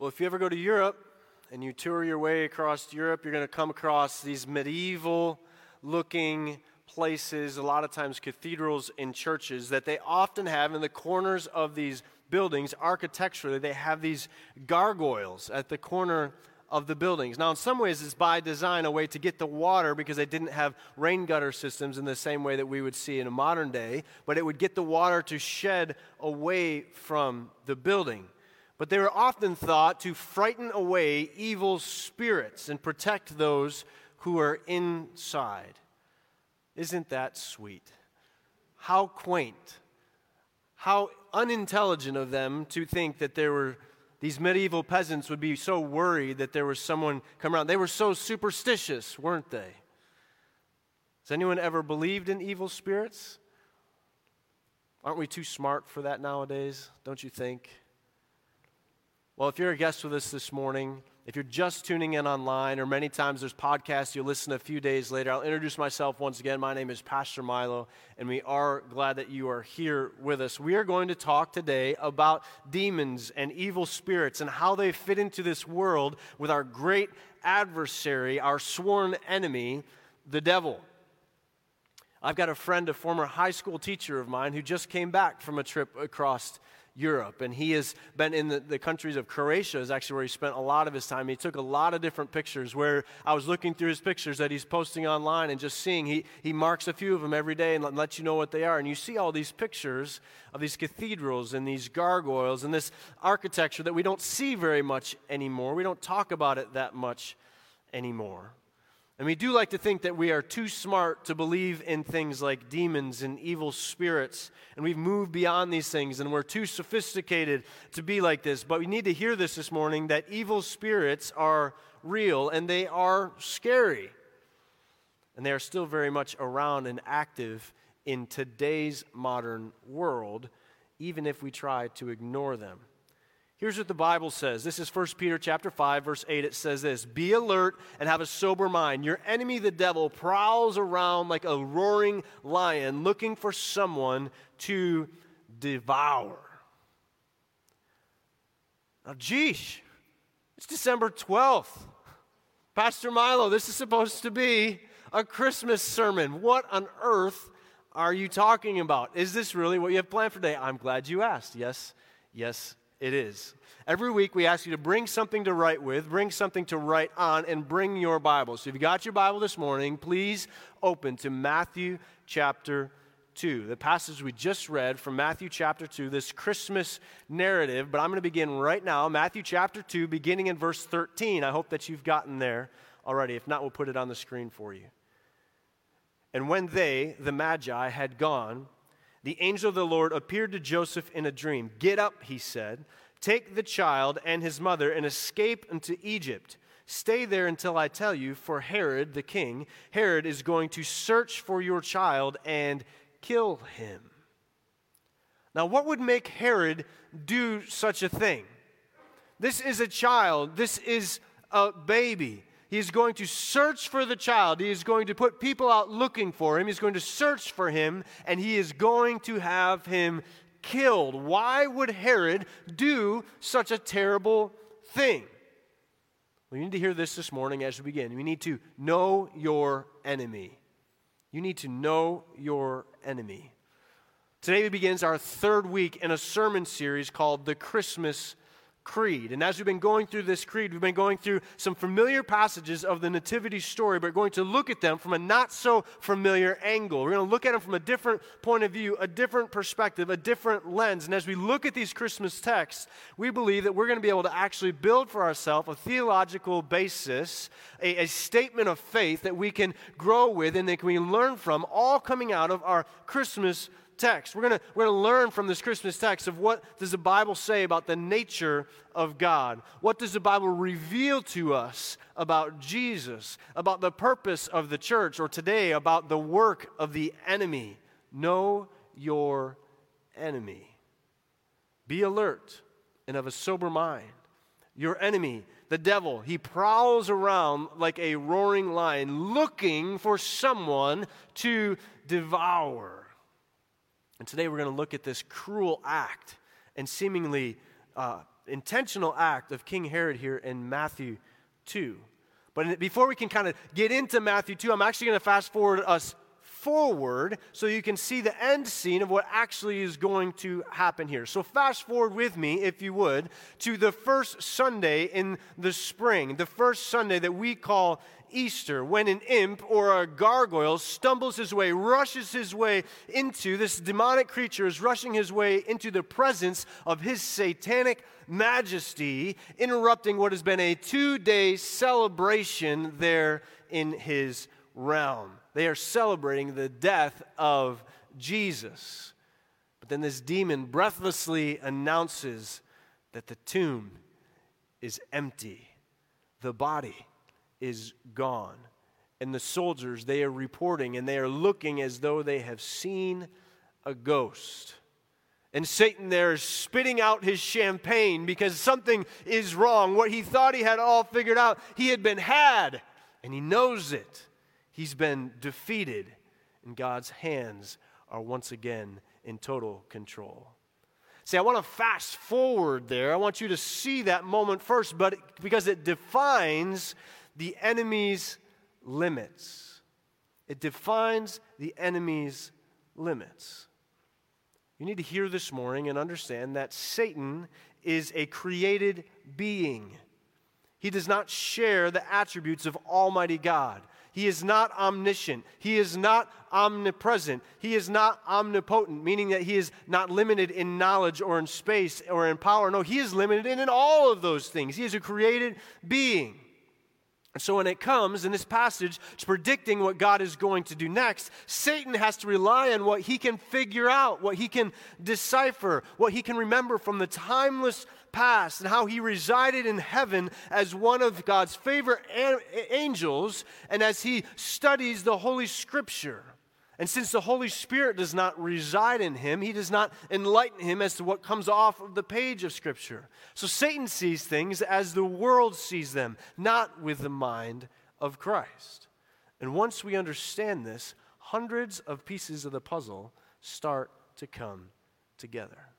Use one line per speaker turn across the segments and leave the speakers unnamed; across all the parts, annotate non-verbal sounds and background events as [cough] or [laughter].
Well, if you ever go to Europe and you tour your way across Europe, you're going to come across these medieval looking places, a lot of times cathedrals and churches, that they often have in the corners of these buildings, architecturally, they have these gargoyles at the corner of the buildings. Now, in some ways, it's by design a way to get the water because they didn't have rain gutter systems in the same way that we would see in a modern day, but it would get the water to shed away from the building. But they were often thought to frighten away evil spirits and protect those who are inside. Isn't that sweet? How quaint. How unintelligent of them to think that there were these medieval peasants would be so worried that there was someone come around. They were so superstitious, weren't they? Has anyone ever believed in evil spirits? Aren't we too smart for that nowadays, don't you think? Well, if you're a guest with us this morning, if you're just tuning in online, or many times there's podcasts you listen a few days later, I'll introduce myself once again. My name is Pastor Milo, and we are glad that you are here with us. We are going to talk today about demons and evil spirits and how they fit into this world with our great adversary, our sworn enemy, the devil. I've got a friend, a former high school teacher of mine, who just came back from a trip across Europe. And he has been in the, the, countries of Croatia, is actually where he spent a lot of his time. He took a lot of different pictures where I was looking through his pictures that he's posting online and just seeing. He, he marks a few of them every day and lets you know what they are. And you see all these pictures of these cathedrals and these gargoyles and this architecture that we don't see very much anymore. We don't talk about it that much anymore. And we do like to think that we are too smart to believe in things like demons and evil spirits, and we've moved beyond these things, and we're too sophisticated to be like this. But we need to hear this this morning that evil spirits are real and they are scary. And they are still very much around and active in today's modern world, even if we try to ignore them. Here's what the Bible says. This is 1 Peter chapter 5 verse 8. It says this, "Be alert and have a sober mind. Your enemy the devil prowls around like a roaring lion looking for someone to devour." Now, geesh, it's December 12th. Pastor Milo, this is supposed to be a Christmas sermon. What on earth are you talking about? Is this really what you have planned for today? I'm glad you asked. Yes, yes, it is. Every week we ask you to bring something to write with, bring something to write on, and bring your Bible. So if you got your Bible this morning, please open to Matthew chapter 2. The passage we just read from Matthew chapter 2, this Christmas narrative. But I'm going to begin right now, Matthew chapter 2, beginning in verse 13. I hope that you've gotten there already. If not, we'll put it on the screen for you. And when they, the Magi, had gone, the angel of the Lord appeared to Joseph in a dream. Get up, he said, take the child and his mother and escape into Egypt. Stay there until I tell you, for Herod the king, Herod is going to search for your child and kill him. Now, what would make Herod do such a thing? This is a child, this is a baby. He is going to search for the child. He is going to put people out looking for him. He's going to search for him, and he is going to have him killed. Why would Herod do such a terrible thing? We need to hear this this morning as we begin. We need to know your enemy. You need to know your enemy. Today we begins our third week in a sermon series called The Christmas creed. And as we've been going through this creed, we've been going through some familiar passages of the Nativity story, but going to look at them from a not so familiar angle. We're going to look at them from a different point of view, a different perspective, a different lens. And as we look at these Christmas texts, we believe that we're going to be able to actually build for ourselves a theological basis, a, a statement of faith that we can grow with and that we can learn from, all coming out of our Christmas text. We're going we're going to learn from this Christmas text of what does the Bible say about the nature of God? What does the Bible reveal to us about Jesus, about the purpose of the church, or today about the work of the enemy? Know your enemy. Be alert and of a sober mind. Your enemy, the devil, he prowls around like a roaring lion looking for someone to devour. And today we're going to look at this cruel act and seemingly uh, intentional act of King Herod here in Matthew 2. But before we can kind of get into Matthew 2, I'm actually going to fast forward us forward so you can see the end scene of what actually is going to happen here. So, fast forward with me, if you would, to the first Sunday in the spring, the first Sunday that we call Easter, when an imp or a gargoyle stumbles his way, rushes his way into this demonic creature, is rushing his way into the presence of his satanic majesty, interrupting what has been a two day celebration there in his realm. They are celebrating the death of Jesus. But then this demon breathlessly announces that the tomb is empty, the body is gone. And the soldiers, they are reporting and they are looking as though they have seen a ghost. And Satan there is spitting out his champagne because something is wrong. What he thought he had all figured out, he had been had, and he knows it. He's been defeated, and God's hands are once again in total control. See, I want to fast forward there. I want you to see that moment first, but because it defines the enemy's limits. It defines the enemy's limits. You need to hear this morning and understand that Satan is a created being. He does not share the attributes of Almighty God. He is not omniscient. He is not omnipresent. He is not omnipotent, meaning that he is not limited in knowledge or in space or in power. No, he is limited in, in all of those things. He is a created being. And so when it comes in this passage to predicting what God is going to do next, Satan has to rely on what he can figure out, what he can decipher, what he can remember from the timeless past, and how he resided in heaven as one of God's favorite angels, and as he studies the Holy Scripture. And since the Holy Spirit does not reside in him, he does not enlighten him as to what comes off of the page of Scripture. So Satan sees things as the world sees them, not with the mind of Christ. And once we understand this, hundreds of pieces of the puzzle start to come together.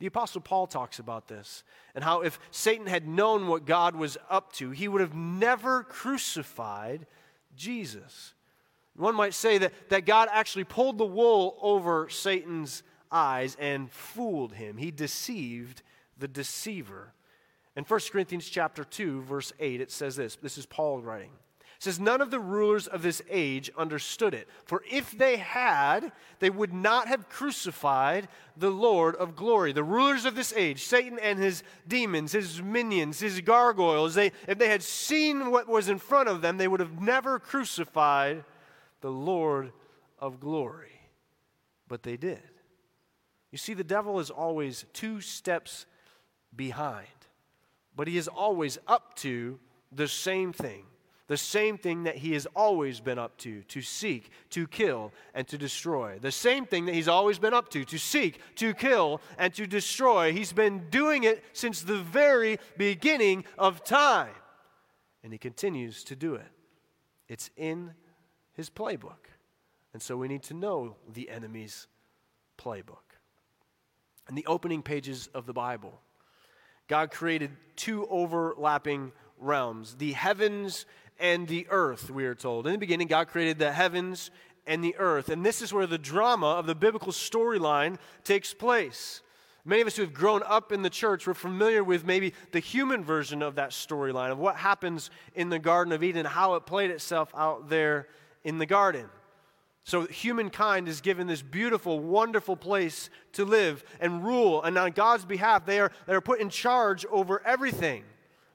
The Apostle Paul talks about this and how if Satan had known what God was up to, he would have never crucified Jesus. One might say that, that God actually pulled the wool over Satan's eyes and fooled him. He deceived the deceiver. In 1 Corinthians chapter 2, verse 8, it says this. This is Paul writing. Says, None of the rulers of this age understood it. For if they had, they would not have crucified the Lord of glory. The rulers of this age, Satan and his demons, his minions, his gargoyles, they, if they had seen what was in front of them, they would have never crucified the Lord of glory. But they did. You see, the devil is always two steps behind, but he is always up to the same thing. The same thing that he has always been up to to seek, to kill, and to destroy. The same thing that he's always been up to to seek, to kill, and to destroy. He's been doing it since the very beginning of time. And he continues to do it. It's in his playbook. And so we need to know the enemy's playbook. In the opening pages of the Bible, God created two overlapping realms the heavens and the earth, we are told. In the beginning, God created the heavens and the earth. And this is where the drama of the biblical storyline takes place. Many of us who have grown up in the church, we're familiar with maybe the human version of that storyline, of what happens in the Garden of Eden, how it played itself out there in the garden. So humankind is given this beautiful, wonderful place to live and rule. And on God's behalf, they are, they are put in charge over everything.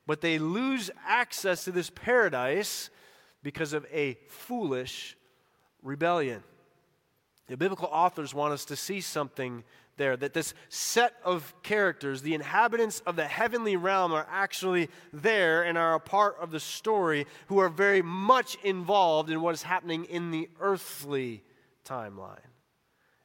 But they lose access to this paradise because of a foolish rebellion. The biblical authors want us to see something there that this set of characters, the inhabitants of the heavenly realm, are actually there and are a part of the story who are very much involved in what is happening in the earthly timeline.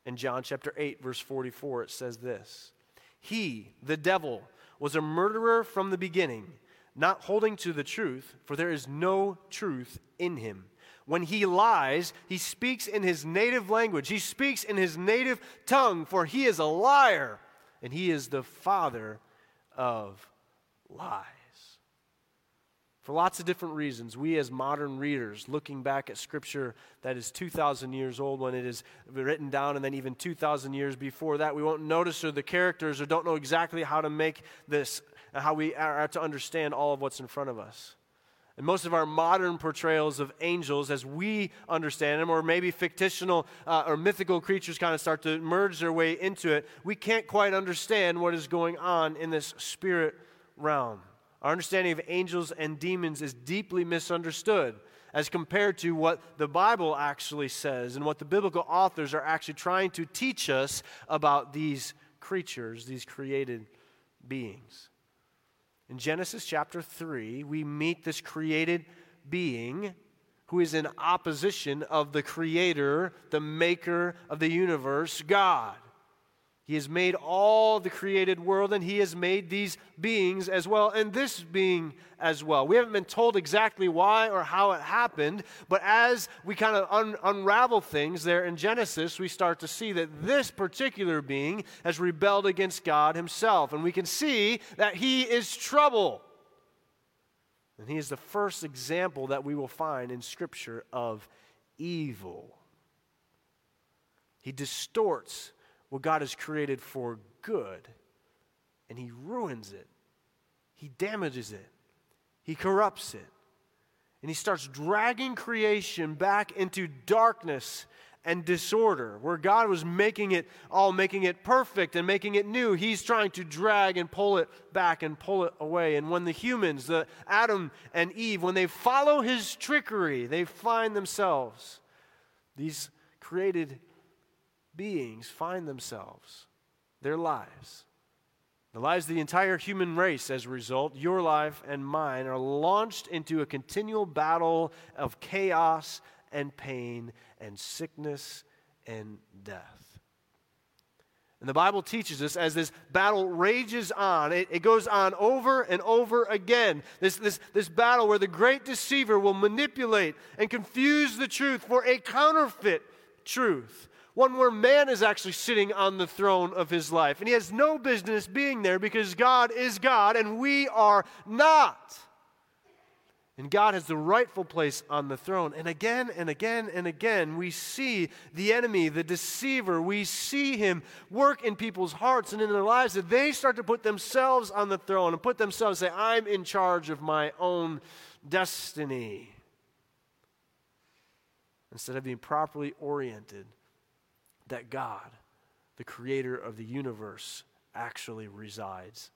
In John chapter 8, verse 44, it says this He, the devil, was a murderer from the beginning, not holding to the truth, for there is no truth in him. When he lies, he speaks in his native language. He speaks in his native tongue, for he is a liar, and he is the father of lies. For lots of different reasons, we as modern readers, looking back at scripture that is 2,000 years old when it is written down, and then even 2,000 years before that, we won't notice or the characters or don't know exactly how to make this, how we are to understand all of what's in front of us. And most of our modern portrayals of angels, as we understand them, or maybe fictional uh, or mythical creatures kind of start to merge their way into it, we can't quite understand what is going on in this spirit realm. Our understanding of angels and demons is deeply misunderstood as compared to what the Bible actually says and what the biblical authors are actually trying to teach us about these creatures, these created beings. In Genesis chapter 3, we meet this created being who is in opposition of the creator, the maker of the universe, God. He has made all the created world and he has made these beings as well, and this being as well. We haven't been told exactly why or how it happened, but as we kind of un- unravel things there in Genesis, we start to see that this particular being has rebelled against God himself, and we can see that he is trouble. And he is the first example that we will find in Scripture of evil. He distorts what God has created for good, and He ruins it. He damages it. He corrupts it. And He starts dragging creation back into darkness and disorder. Where God was making it all, making it perfect and making it new, He's trying to drag and pull it back and pull it away. And when the humans, the Adam and Eve, when they follow His trickery, they find themselves, these created beings find themselves, their lives, the lives of the entire human race as a result, your life and mine, are launched into a continual battle of chaos and pain and sickness and death. And the Bible teaches us as this battle rages on, it, it, goes on over and over again. This, this, this battle where the great deceiver will manipulate and confuse the truth for a counterfeit truth one where man is actually sitting on the throne of his life. And he has no business being there because God is God and we are not. And God has the rightful place on the throne. And again and again and again, we see the enemy, the deceiver, we see him work in people's hearts and in their lives that they start to put themselves on the throne and put themselves, say, I'm in charge of my own destiny. Instead of being properly oriented that God, the creator of the universe, actually resides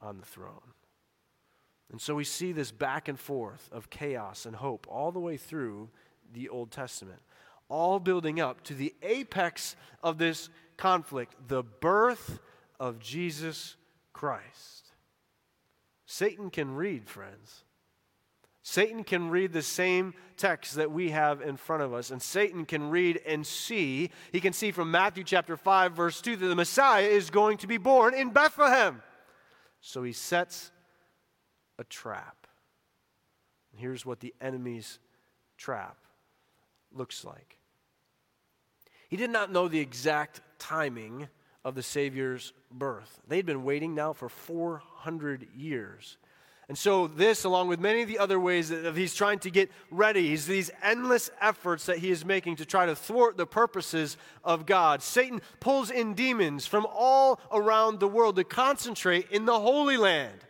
on the throne. And so we see this back and forth of chaos and hope all the way through the Old Testament, all building up to the apex of this conflict the birth of Jesus Christ. Satan can read, friends. Satan can read the same text that we have in front of us, and Satan can read and see. He can see from Matthew chapter 5, verse 2, that the Messiah is going to be born in Bethlehem. So he sets a trap. And here's what the enemy's trap looks like. He did not know the exact timing of the Savior's birth. They'd been waiting now for 400 years. And so, this, along with many of the other ways that he's trying to get ready, he's these endless efforts that he is making to try to thwart the purposes of God. Satan pulls in demons from all around the world to concentrate in the Holy Land.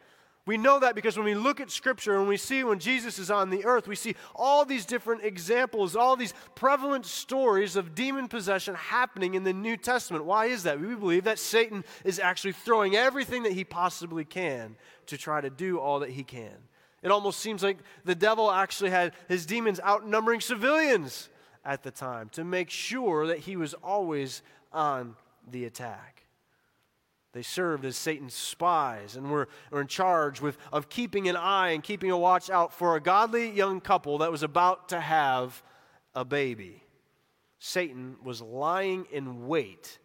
We know that because when we look at Scripture and we see when Jesus is on the earth, we see all these different examples, all these prevalent stories of demon possession happening in the New Testament. Why is that? We believe that Satan is actually throwing everything that he possibly can to try to do all that he can. It almost seems like the devil actually had his demons outnumbering civilians at the time to make sure that he was always on the attack. They served as Satan's spies and were, were in charge with, of keeping an eye and keeping a watch out for a godly young couple that was about to have a baby. Satan was lying in wait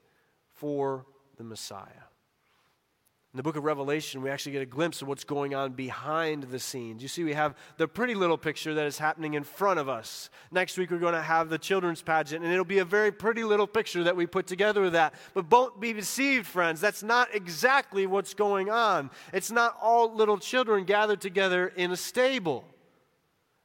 for the Messiah. In the book of Revelation, we actually get a glimpse of what's going on behind the scenes. You see, we have the pretty little picture that is happening in front of us. Next week, we're going to have the children's pageant, and it'll be a very pretty little picture that we put together with that. But don't be deceived, friends. That's not exactly what's going on. It's not all little children gathered together in a stable.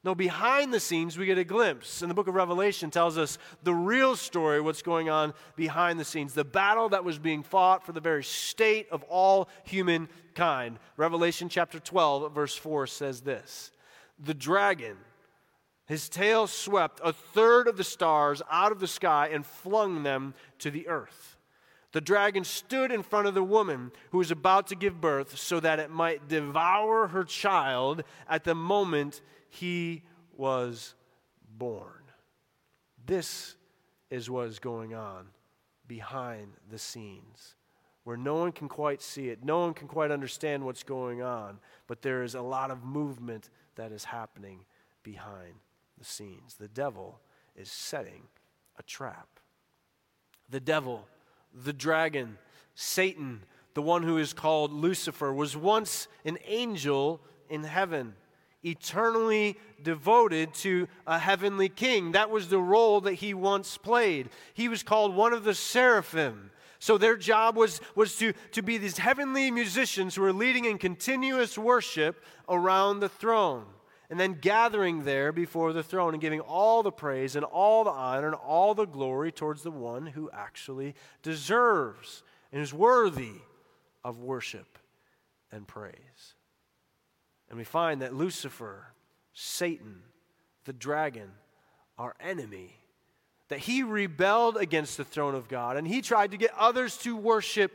No, behind the scenes, we get a glimpse. And the book of Revelation tells us the real story, what's going on behind the scenes, the battle that was being fought for the very state of all humankind. Revelation chapter 12, verse 4 says this The dragon, his tail swept a third of the stars out of the sky and flung them to the earth. The dragon stood in front of the woman who was about to give birth so that it might devour her child at the moment he was born. This is what is going on behind the scenes, where no one can quite see it, no one can quite understand what's going on, but there is a lot of movement that is happening behind the scenes. The devil is setting a trap. The devil, the dragon, Satan, the one who is called Lucifer, was once an angel in heaven eternally devoted to a heavenly king. That was the role that he once played. He was called one of the seraphim. So their job was, was to, to be these heavenly musicians who were leading in continuous worship around the throne and then gathering there before the throne and giving all the praise and all the honor and all the glory towards the one who actually deserves and is worthy of worship and praise. And we find that Lucifer, Satan, the dragon, our enemy, that he rebelled against the throne of God and he tried to get others to worship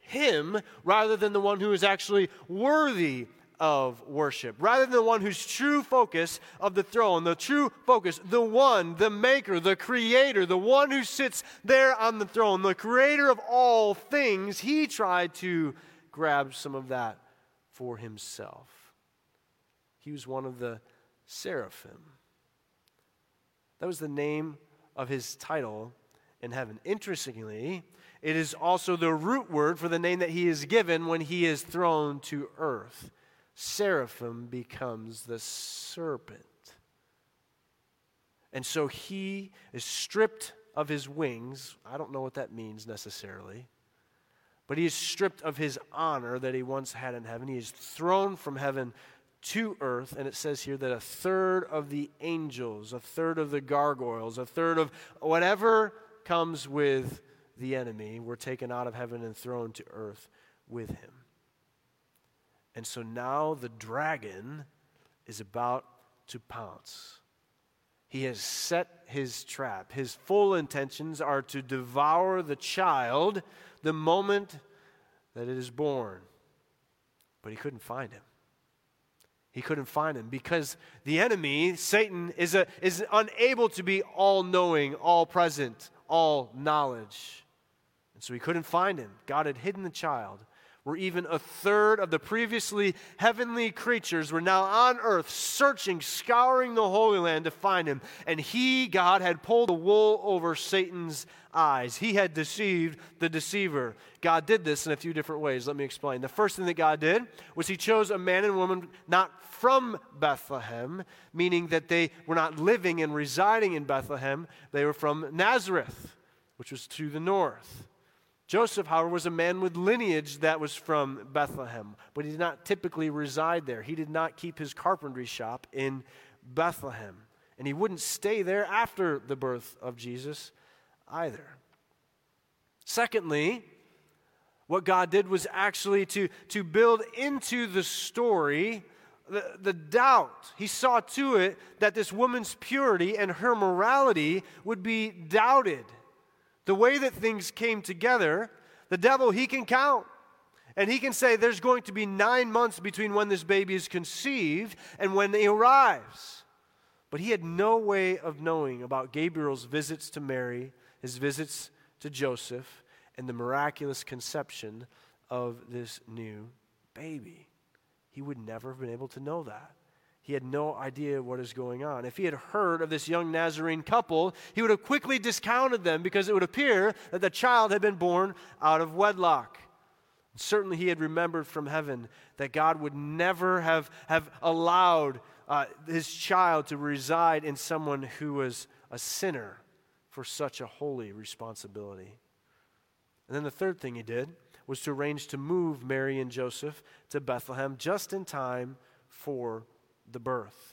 him rather than the one who is actually worthy of worship, rather than the one whose true focus of the throne, the true focus, the one, the maker, the creator, the one who sits there on the throne, the creator of all things, he tried to grab some of that for himself. He was one of the seraphim. That was the name of his title in heaven. Interestingly, it is also the root word for the name that he is given when he is thrown to earth. Seraphim becomes the serpent. And so he is stripped of his wings. I don't know what that means necessarily. But he is stripped of his honor that he once had in heaven. He is thrown from heaven to earth, and it says here that a third of the angels, a third of the gargoyles, a third of whatever comes with the enemy were taken out of heaven and thrown to earth with him. And so now the dragon is about to pounce. He has set his trap. His full intentions are to devour the child the moment that it is born. But he couldn't find him. He couldn't find him because the enemy, Satan, is, a, is unable to be all knowing, all present, all knowledge. And so he couldn't find him. God had hidden the child where even a third of the previously heavenly creatures were now on earth searching, scouring the Holy Land to find him. And he, God, had pulled the wool over Satan's eyes. He had deceived the deceiver. God did this in a few different ways. Let me explain. The first thing that God did was he chose a man and woman not from Bethlehem, meaning that they were not living and residing in Bethlehem, they were from Nazareth, which was to the north. Joseph, however, was a man with lineage that was from Bethlehem, but he did not typically reside there. He did not keep his carpentry shop in Bethlehem. And he wouldn't stay there after the birth of Jesus either. Secondly, what God did was actually to, to build into the story the, the doubt. He saw to it that this woman's purity and her morality would be doubted. The way that things came together, the devil, he can count. And he can say there's going to be nine months between when this baby is conceived and when he arrives. But he had no way of knowing about Gabriel's visits to Mary, his visits to Joseph, and the miraculous conception of this new baby. He would never have been able to know that. He had no idea what is going on. If he had heard of this young Nazarene couple, he would have quickly discounted them because it would appear that the child had been born out of wedlock. Certainly, he had remembered from heaven that God would never have, have allowed uh, his child to reside in someone who was a sinner for such a holy responsibility. And then the third thing he did was to arrange to move Mary and Joseph to Bethlehem just in time for the birth.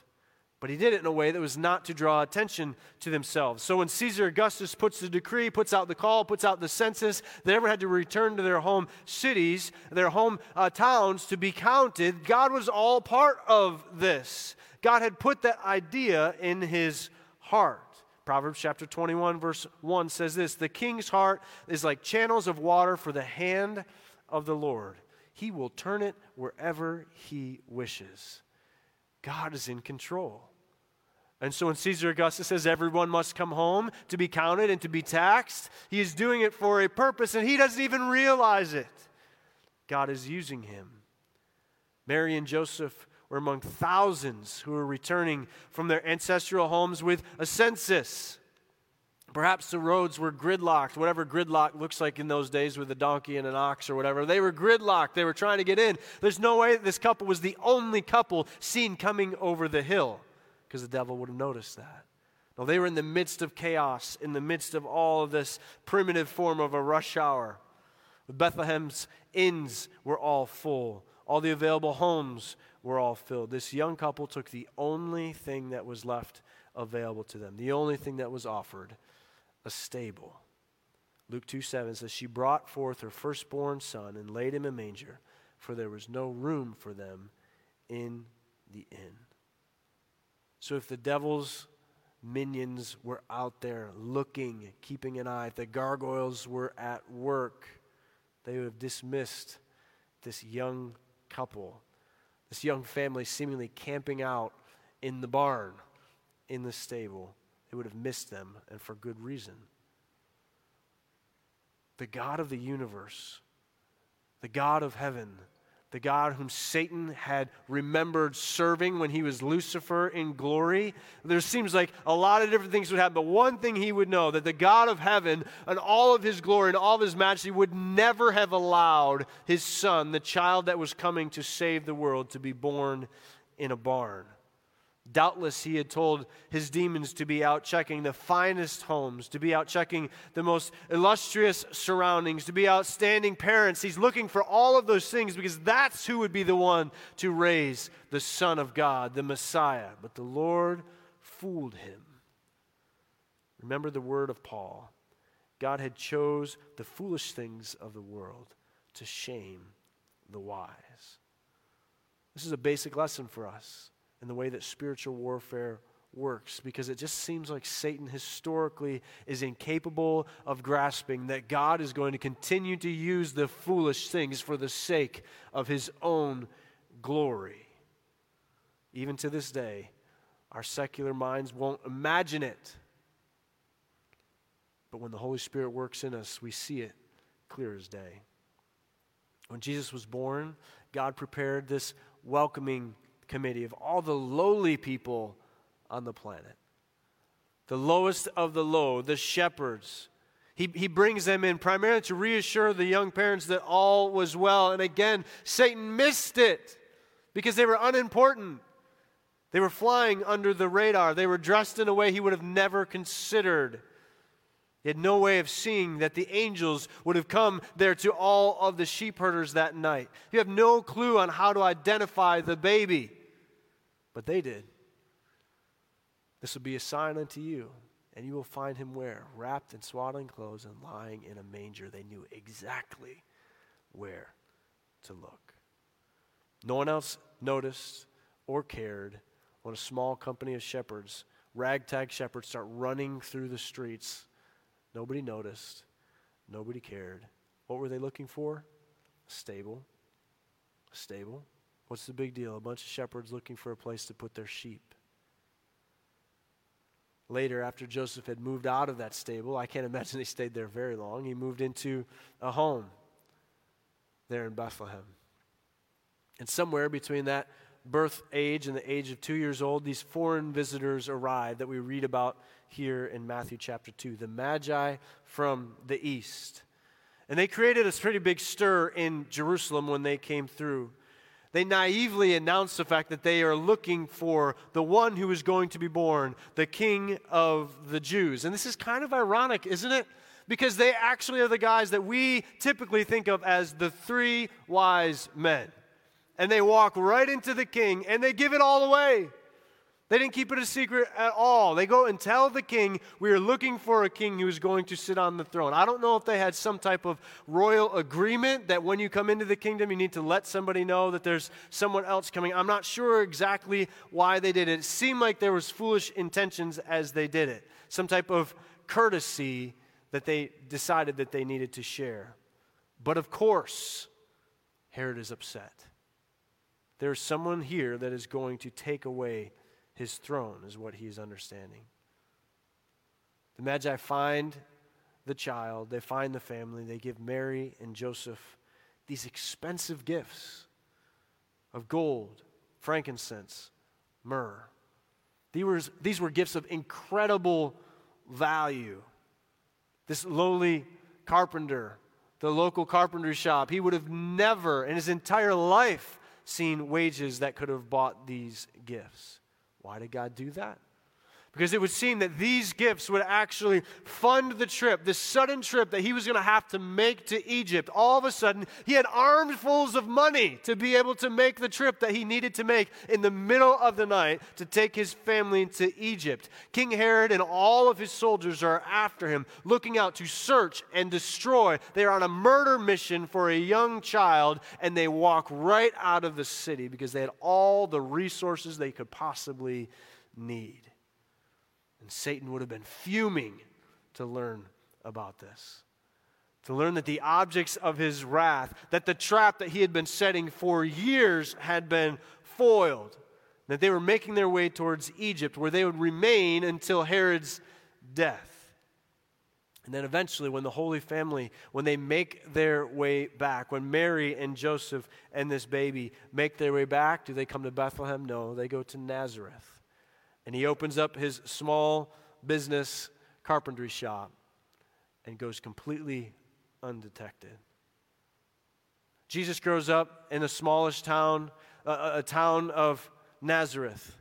But he did it in a way that was not to draw attention to themselves. So when Caesar Augustus puts the decree, puts out the call, puts out the census, they never had to return to their home cities, their home uh, towns to be counted. God was all part of this. God had put that idea in his heart. Proverbs chapter 21, verse 1 says this The king's heart is like channels of water for the hand of the Lord. He will turn it wherever he wishes. God is in control. And so when Caesar Augustus says everyone must come home to be counted and to be taxed, he is doing it for a purpose and he doesn't even realize it. God is using him. Mary and Joseph were among thousands who were returning from their ancestral homes with a census. Perhaps the roads were gridlocked, whatever gridlock looks like in those days with a donkey and an ox or whatever. They were gridlocked. They were trying to get in. There's no way that this couple was the only couple seen coming over the hill because the devil would have noticed that. No, they were in the midst of chaos, in the midst of all of this primitive form of a rush hour. Bethlehem's inns were all full, all the available homes were all filled. This young couple took the only thing that was left available to them, the only thing that was offered a stable. Luke 2 7 says, She brought forth her firstborn son and laid him in a manger, for there was no room for them in the inn. So if the devil's minions were out there looking, keeping an eye, if the gargoyles were at work, they would have dismissed this young couple, this young family seemingly camping out in the barn, in the stable. They would have missed them, and for good reason. The God of the universe, the God of heaven, the God whom Satan had remembered serving when he was Lucifer in glory. There seems like a lot of different things would happen, but one thing he would know that the God of heaven and all of his glory and all of his majesty would never have allowed his son, the child that was coming to save the world, to be born in a barn. Doubtless, he had told his demons to be out checking the finest homes, to be out checking the most illustrious surroundings, to be outstanding parents. He's looking for all of those things because that's who would be the one to raise the Son of God, the Messiah. But the Lord fooled him. Remember the word of Paul God had chose the foolish things of the world to shame the wise. This is a basic lesson for us and the way that spiritual warfare works because it just seems like Satan historically is incapable of grasping that God is going to continue to use the foolish things for the sake of his own glory. Even to this day, our secular minds won't imagine it. But when the Holy Spirit works in us, we see it clear as day. When Jesus was born, God prepared this welcoming committee of all the lowly people on the planet. The lowest of the low, the shepherds. He, he brings them in primarily to reassure the young parents that all was well. And again, Satan missed it because they were unimportant. They were flying under the radar. They were dressed in a way he would have never considered. He had no way of seeing that the angels would have come there to all of the sheep herders that night. You have no clue on how to identify the baby. But they did. This will be a sign unto you, and you will find him where? Wrapped in swaddling clothes and lying in a manger. They knew exactly where to look. No one else noticed or cared when a small company of shepherds, ragtag shepherds, start running through the streets. Nobody noticed. Nobody cared. What were they looking for? Stable. Stable. What's the big deal? A bunch of shepherds looking for a place to put their sheep. Later, after Joseph had moved out of that stable, I can't [laughs] imagine he stayed there very long, he moved into a home there in Bethlehem. And somewhere between that birth age and the age of two years old, these foreign visitors arrived that we read about here in Matthew chapter 2, the Magi from the east. And they created a pretty big stir in Jerusalem when they came through. They naively announce the fact that they are looking for the one who is going to be born, the king of the Jews. And this is kind of ironic, isn't it? Because they actually are the guys that we typically think of as the three wise men. And they walk right into the king and they give it all away. They didn't keep it a secret at all. They go and tell the king, We are looking for a king who is going to sit on the throne. I don't know if they had some type of royal agreement that when you come into the kingdom, you need to let somebody know that there's someone else coming. I'm not sure exactly why they did it. It seemed like there was foolish intentions as they did it, some type of courtesy that they decided that they needed to share. But of course, Herod is upset. There's someone here that is going to take away his throne, is what he is understanding. The Magi find the child, they find the family, they give Mary and Joseph these expensive gifts of gold, frankincense, myrrh. These were, these were gifts of incredible value. This lowly carpenter, the local carpentry shop, he would have never in his entire life seen wages that could have bought these gifts. Why did God do that? Because it would seem that these gifts would actually fund the trip, this sudden trip that he was going to have to make to Egypt. All of a sudden, he had armfuls of money to be able to make the trip that he needed to make in the middle of the night to take his family to Egypt. King Herod and all of his soldiers are after him, looking out to search and destroy. They are on a murder mission for a young child, and they walk right out of the city because they had all the resources they could possibly need. And Satan would have been fuming to learn about this. To learn that the objects of his wrath, that the trap that he had been setting for years had been foiled, that they were making their way towards Egypt, where they would remain until Herod's death. And then eventually, when the Holy Family, when they make their way back, when Mary and Joseph and this baby make their way back, do they come to Bethlehem? No, they go to Nazareth. And he opens up his small business carpentry shop and goes completely undetected. Jesus grows up in the smallest town, uh, a town of Nazareth.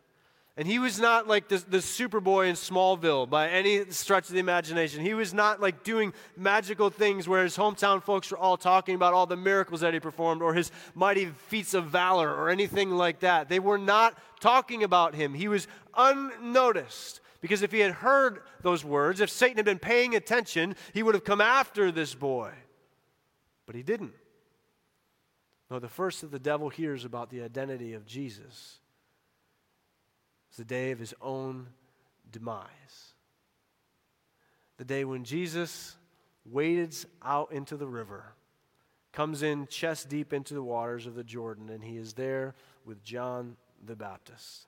And he was not like the, the Superboy in Smallville by any stretch of the imagination. He was not like doing magical things where his hometown folks were all talking about all the miracles that he performed or his mighty feats of valor or anything like that. They were not talking about him. He was unnoticed. Because if he had heard those words, if Satan had been paying attention, he would have come after this boy. But he didn't. No, the first that the devil hears about the identity of Jesus the day of his own demise. The day when Jesus wades out into the river, comes in chest deep into the waters of the Jordan, and he is there with John the Baptist.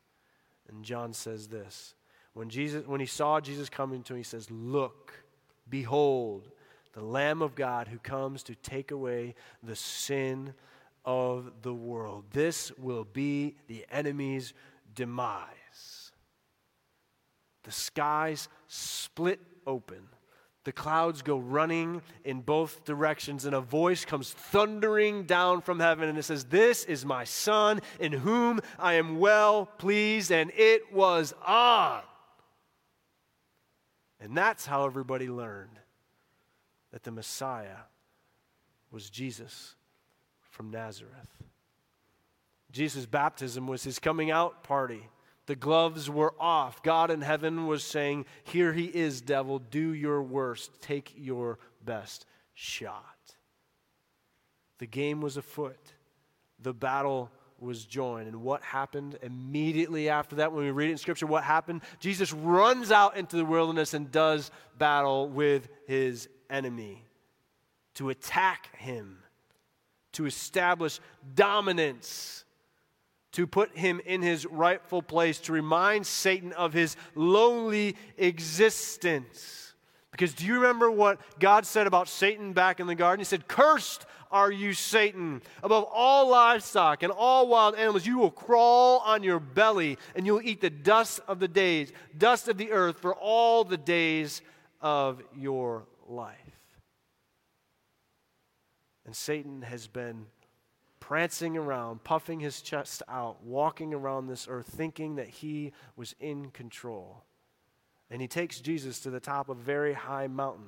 And John says this when, Jesus, when he saw Jesus coming to him, he says, Look, behold, the Lamb of God who comes to take away the sin of the world. This will be the enemy's demise. The skies split open. The clouds go running in both directions, and a voice comes thundering down from heaven, and it says, This is my Son, in whom I am well pleased. And it was on. And that's how everybody learned that the Messiah was Jesus from Nazareth. Jesus' baptism was his coming out party. The gloves were off. God in heaven was saying, Here he is, devil. Do your worst. Take your best shot. The game was afoot. The battle was joined. And what happened immediately after that, when we read it in Scripture, what happened? Jesus runs out into the wilderness and does battle with his enemy to attack him, to establish dominance to put him in his rightful place, to remind Satan of his lowly existence. Because do you remember what God said about Satan back in the garden? He said, Cursed are you, Satan. Above all livestock and all wild animals, you will crawl on your belly and you will eat the dust of the days, dust of the earth for all the days of your life. And Satan has been prancing around, puffing his chest out, walking around this earth, thinking that he was in control. And he takes Jesus to the top of a very high mountain.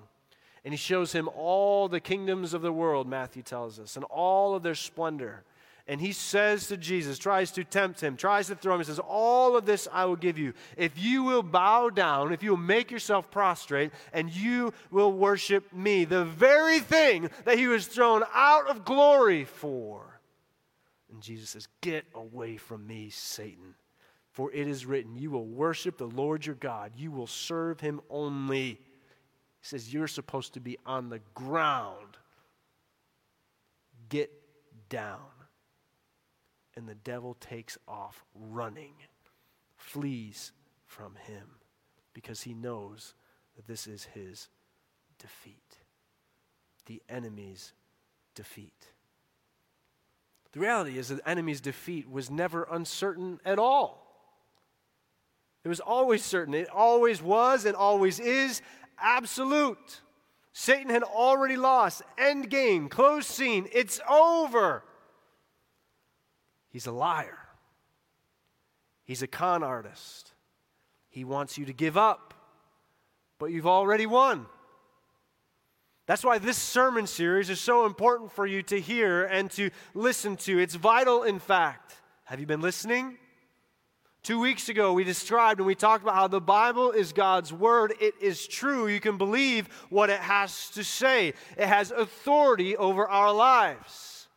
And he shows him all the kingdoms of the world, Matthew tells us, and all of their splendor. And he says to Jesus, tries to tempt him, tries to throw him, he says, All of this I will give you. If you will bow down, if you will make yourself prostrate, and you will worship me, the very thing that he was thrown out of glory for. And Jesus says, Get away from me, Satan. For it is written, You will worship the Lord your God, you will serve him only. He says, You're supposed to be on the ground. Get down. And the devil takes off running, flees from him, because he knows that this is his defeat, the enemy's defeat. The reality is that the enemy's defeat was never uncertain at all. It was always certain. It always was and always is absolute. Satan had already lost. End game, closed scene. It's over. He's a liar. He's a con artist. He wants you to give up, but you've already won. That's why this sermon series is so important for you to hear and to listen to. It's vital, in fact. Have you been listening? Two weeks ago, we described and we talked about how the Bible is God's Word. It is true. You can believe what it has to say, it has authority over our lives.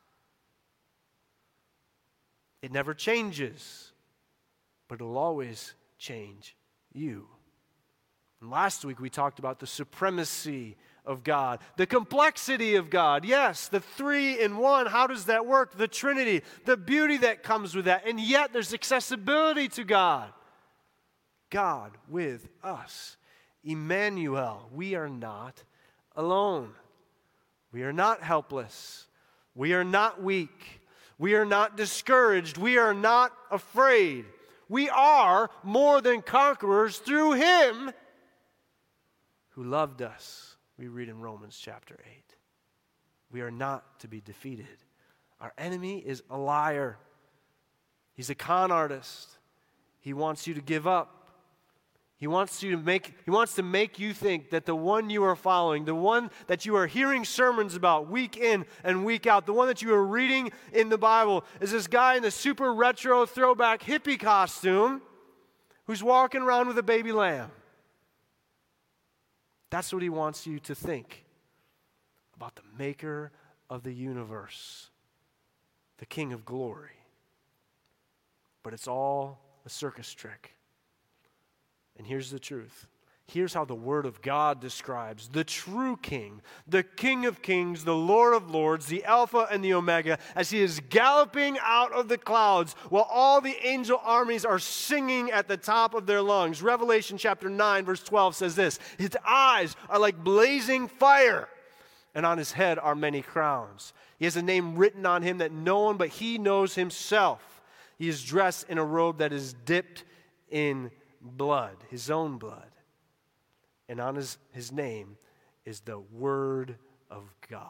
It never changes, but it'll always change you. And last week, we talked about the supremacy of God, the complexity of God. Yes, the three in one. How does that work? The Trinity, the beauty that comes with that. And yet there's accessibility to God. God with us. Emmanuel, we are not alone. We are not helpless. We are not weak. We are not discouraged. We are not afraid. We are more than conquerors through Him who loved us we read in Romans chapter 8. We are not to be defeated. Our enemy is a liar, he's a con artist. He wants you to give up. He wants you to make he wants to make you think that the one you are following, the one that you are hearing sermons about week in and week out, the one that you are reading in the Bible is this guy in the super retro throwback hippie costume who's walking around with a baby lamb. That's what he wants you to think about the maker of the universe, the king of glory. But it's all a circus trick. And here's the truth Here's how the Word of God describes the true King, the King of Kings, the Lord of Lords, the Alpha and the Omega, as he is galloping out of the clouds while all the angel armies are singing at the top of their lungs. Revelation chapter 9, verse 12 says this His eyes are like blazing fire, and on his head are many crowns. He has a name written on him that no one but he knows himself. He is dressed in a robe that is dipped in blood, his own blood and on his, his name is the Word of God.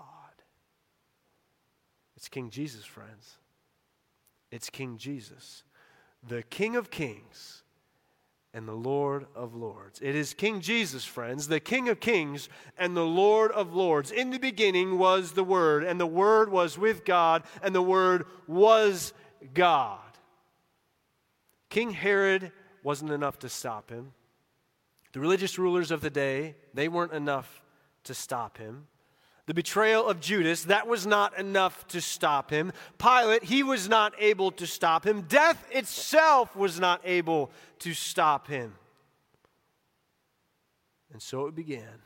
It's King Jesus, friends. It's King Jesus, the King of Kings and the Lord of Lords. It is King Jesus, friends, the King of Kings and the Lord of Lords. In the beginning was the Word, and the Word was with God, and the Word was God. King Herod wasn't enough to stop him. The religious rulers of the day, they weren't enough to stop him. The betrayal of Judas, that was not enough to stop him. Pilate, he was not able to stop him. Death itself was not able to stop him. And so it began.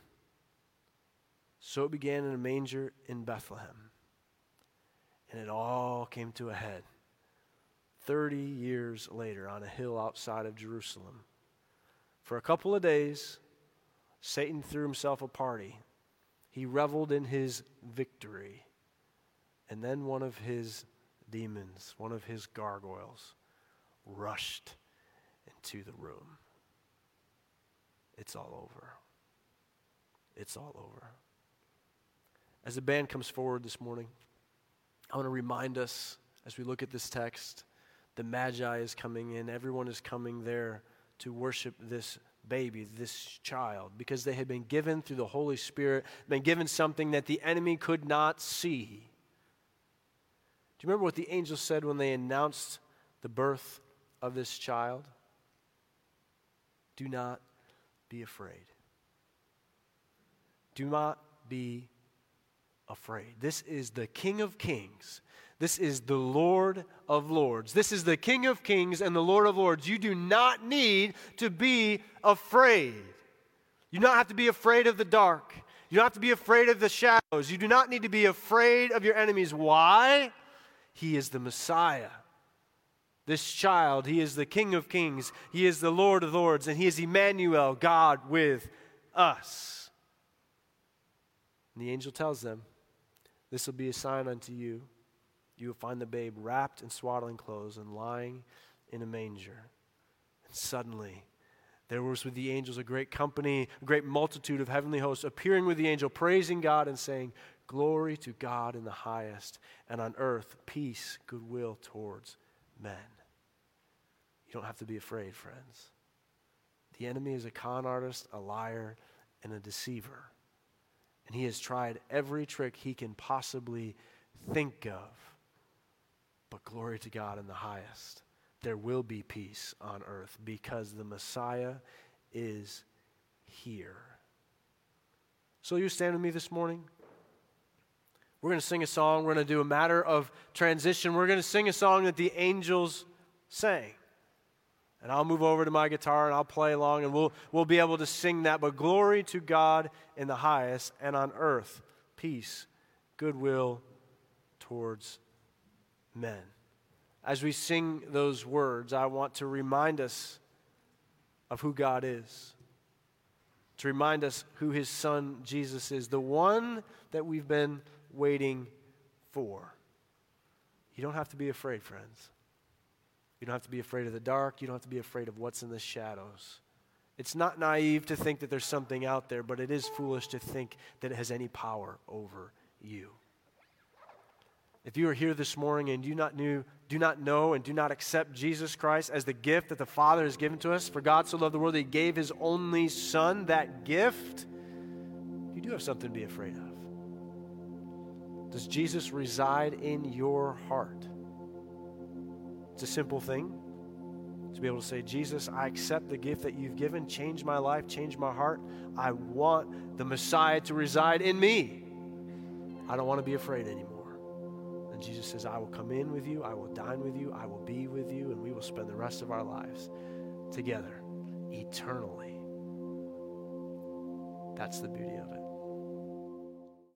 So it began in a manger in Bethlehem. And it all came to a head 30 years later on a hill outside of Jerusalem. For a couple of days, Satan threw himself a party. He reveled in his victory. And then one of his demons, one of his gargoyles, rushed into the room. It's all over. It's all over. As the band comes forward this morning, I want to remind us as we look at this text the Magi is coming in, everyone is coming there to worship this baby, this child, because they had been given through the Holy Spirit, been given something that the enemy could not see. Do you remember what the angels said when they announced the birth of this child? Do not be afraid. Do not be afraid. This is the King of Kings. This is the Lord of Lords. This is the King of Kings and the Lord of Lords. You do not need to be afraid. You do not have to be afraid of the dark. You don't have to be afraid of the shadows. You do not need to be afraid of your enemies. Why? He is the Messiah. This child, he is the King of Kings, he is the Lord of Lords, and he is Emmanuel, God with us. And the angel tells them, This will be a sign unto you. You will find the babe wrapped in swaddling clothes and lying in a manger. And suddenly, there was with the angels a great company, a great multitude of heavenly hosts appearing with the angel, praising God and saying, Glory to God in the highest, and on earth peace, goodwill towards men. You don't have to be afraid, friends. The enemy is a con artist, a liar, and a deceiver. And he has tried every trick he can possibly think of. But glory to God in the highest. There will be peace on earth because the Messiah is here. So, you stand with me this morning? We're going to sing a song. We're going to do a matter of transition. We're going to sing a song that the angels sang. And I'll move over to my guitar and I'll play along and we'll, we'll be able to sing that. But glory to God in the highest and on earth, peace, goodwill towards men. As we sing those words, I want to remind us of who God is, to remind us who his son Jesus is, the one that we've been waiting for. You don't have to be afraid, friends. You don't have to be afraid of the dark. You don't have to be afraid of what's in the shadows. It's not naive to think that there's something out there, but it is foolish to think that it has any power over you. If you are here this morning and do not, knew, do not know and do not accept Jesus Christ as the gift that the Father has given to us, for God so loved the world that He gave His only Son, that gift, you do have something to be afraid of. Does Jesus reside in your heart? It's a simple thing to be able to say, Jesus, I accept the gift that you've given. Change my life, change my heart. I want the Messiah to reside in me. I don't want to be afraid anymore. And Jesus says, I will come in with you, I will dine with you, I will be with you, and we will spend the rest of our lives together eternally. That's the beauty of it.